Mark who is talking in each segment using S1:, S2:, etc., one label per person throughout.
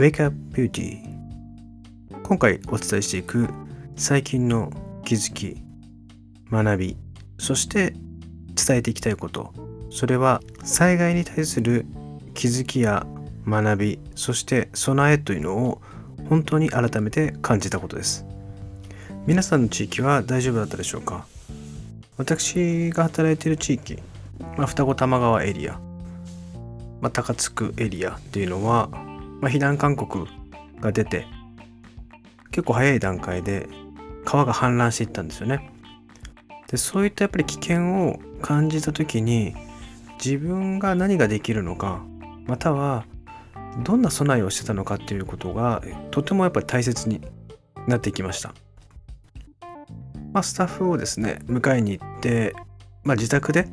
S1: Wake Up Beauty 今回お伝えしていく最近の気づき学びそして伝えていきたいこと。それは災害に対する気づきや学びそして備えというのを本当に改めて感じたことです。皆さんの地域は大丈夫だったでしょうか？私が働いている地域、まあ、双子玉川エリア、まあ、高津区エリアっていうのは、まあ、避難勧告が出て結構早い段階で川が氾濫していったんですよねでそういったやっぱり危険を感じた時に自分が何ができるのかまたはどんな備えをしてたのかっていうことがとてもやっぱり大切になってきました。まあ、スタッフをですね迎えに行って、まあ、自宅で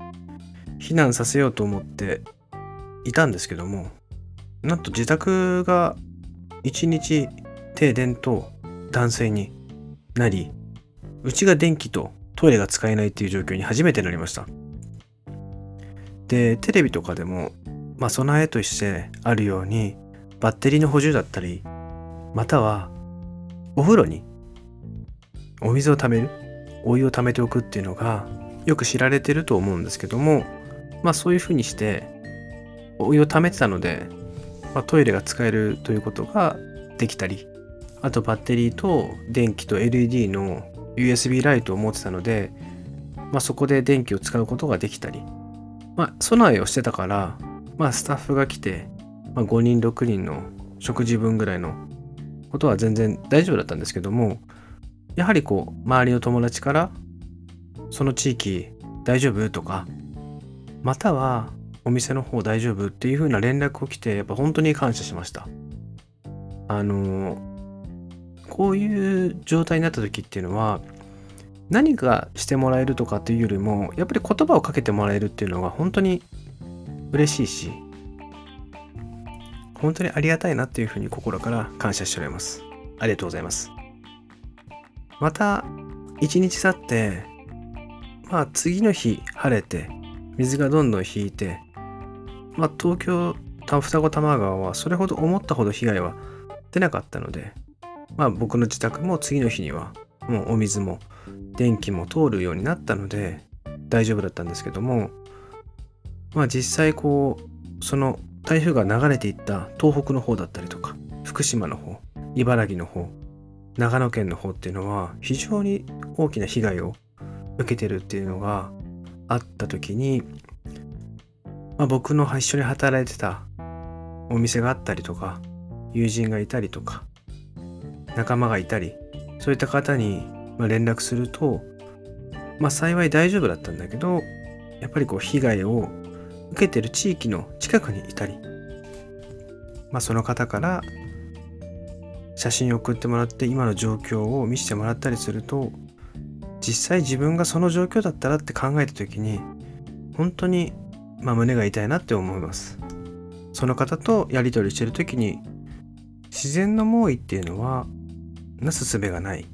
S1: 避難させようと思っていたんですけどもなんと自宅が一日停電と断水になりうちが電気とトイレが使えないっていう状況に初めてなりました。でテレビとかでもまあ、備えとしてあるようにバッテリーの補充だったりまたはお風呂にお水をためるお湯をためておくっていうのがよく知られてると思うんですけどもまあそういうふうにしてお湯をためてたので、まあ、トイレが使えるということができたりあとバッテリーと電気と LED の USB ライトを持ってたので、まあ、そこで電気を使うことができたり、まあ、備えをしてたからまあスタッフが来て、まあ、5人6人の食事分ぐらいのことは全然大丈夫だったんですけどもやはりこう周りの友達からその地域大丈夫？とかまたはお店の方大丈夫？っていう風な連絡を来てやっぱ本当に感謝しましたあのこういう状態になった時っていうのは何かしてもらえるとかっていうよりもやっぱり言葉をかけてもらえるっていうのが本当に嬉しいし、本当にありがたいなっていうふうに心から感謝しております。ありがとうございます。また、一日経って、まあ次の日晴れて、水がどんどん引いて、まあ東京、双子玉川はそれほど思ったほど被害は出なかったので、まあ僕の自宅も次の日にはもうお水も電気も通るようになったので大丈夫だったんですけども、まあ実際こうその台風が流れていった東北の方だったりとか福島の方茨城の方長野県の方っていうのは非常に大きな被害を受けてるっていうのがあった時に、まあ、僕の一緒に働いてたお店があったりとか友人がいたりとか仲間がいたりそういった方に連絡するとまあ幸い大丈夫だったんだけどやっぱりこう被害を受けてる地域の近くにいたり、まあ、その方から写真を送ってもらって今の状況を見せてもらったりすると実際自分がその状況だったらって考えた時に本当に、まあ、胸が痛いなって思います。その方とやり取りしてる時に自然の猛威っていうのはなすすべがない。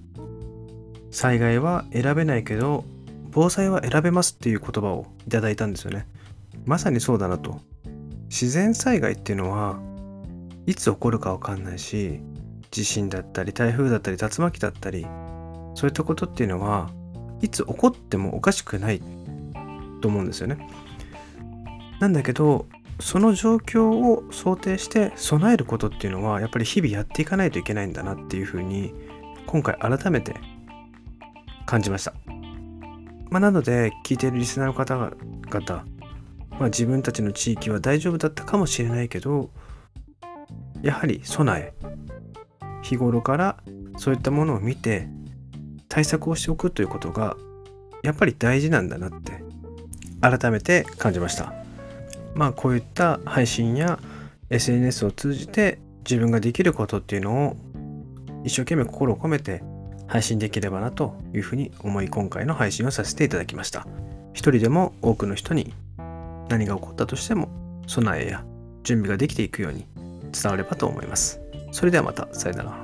S1: 災害は選べないけど防災は選べますっていう言葉をいただいたんですよね。まさにそうだなと。自然災害っていうのはいつ起こるかわかんないし地震だったり台風だったり竜巻だったりそういったことっていうのはいつ起こってもおかしくないと思うんですよね。なんだけどその状況を想定して備えることっていうのはやっぱり日々やっていかないといけないんだなっていうふうに今回改めて感じました。まあ、なので聞いているリスナーの方々まあ、自分たちの地域は大丈夫だったかもしれないけどやはり備え日頃からそういったものを見て対策をしておくということがやっぱり大事なんだなって改めて感じましたまあこういった配信や SNS を通じて自分ができることっていうのを一生懸命心を込めて配信できればなというふうに思い今回の配信をさせていただきました一人でも多くの人に何が起こったとしても備えや準備ができていくように伝わればと思います。それではまた、さよなら。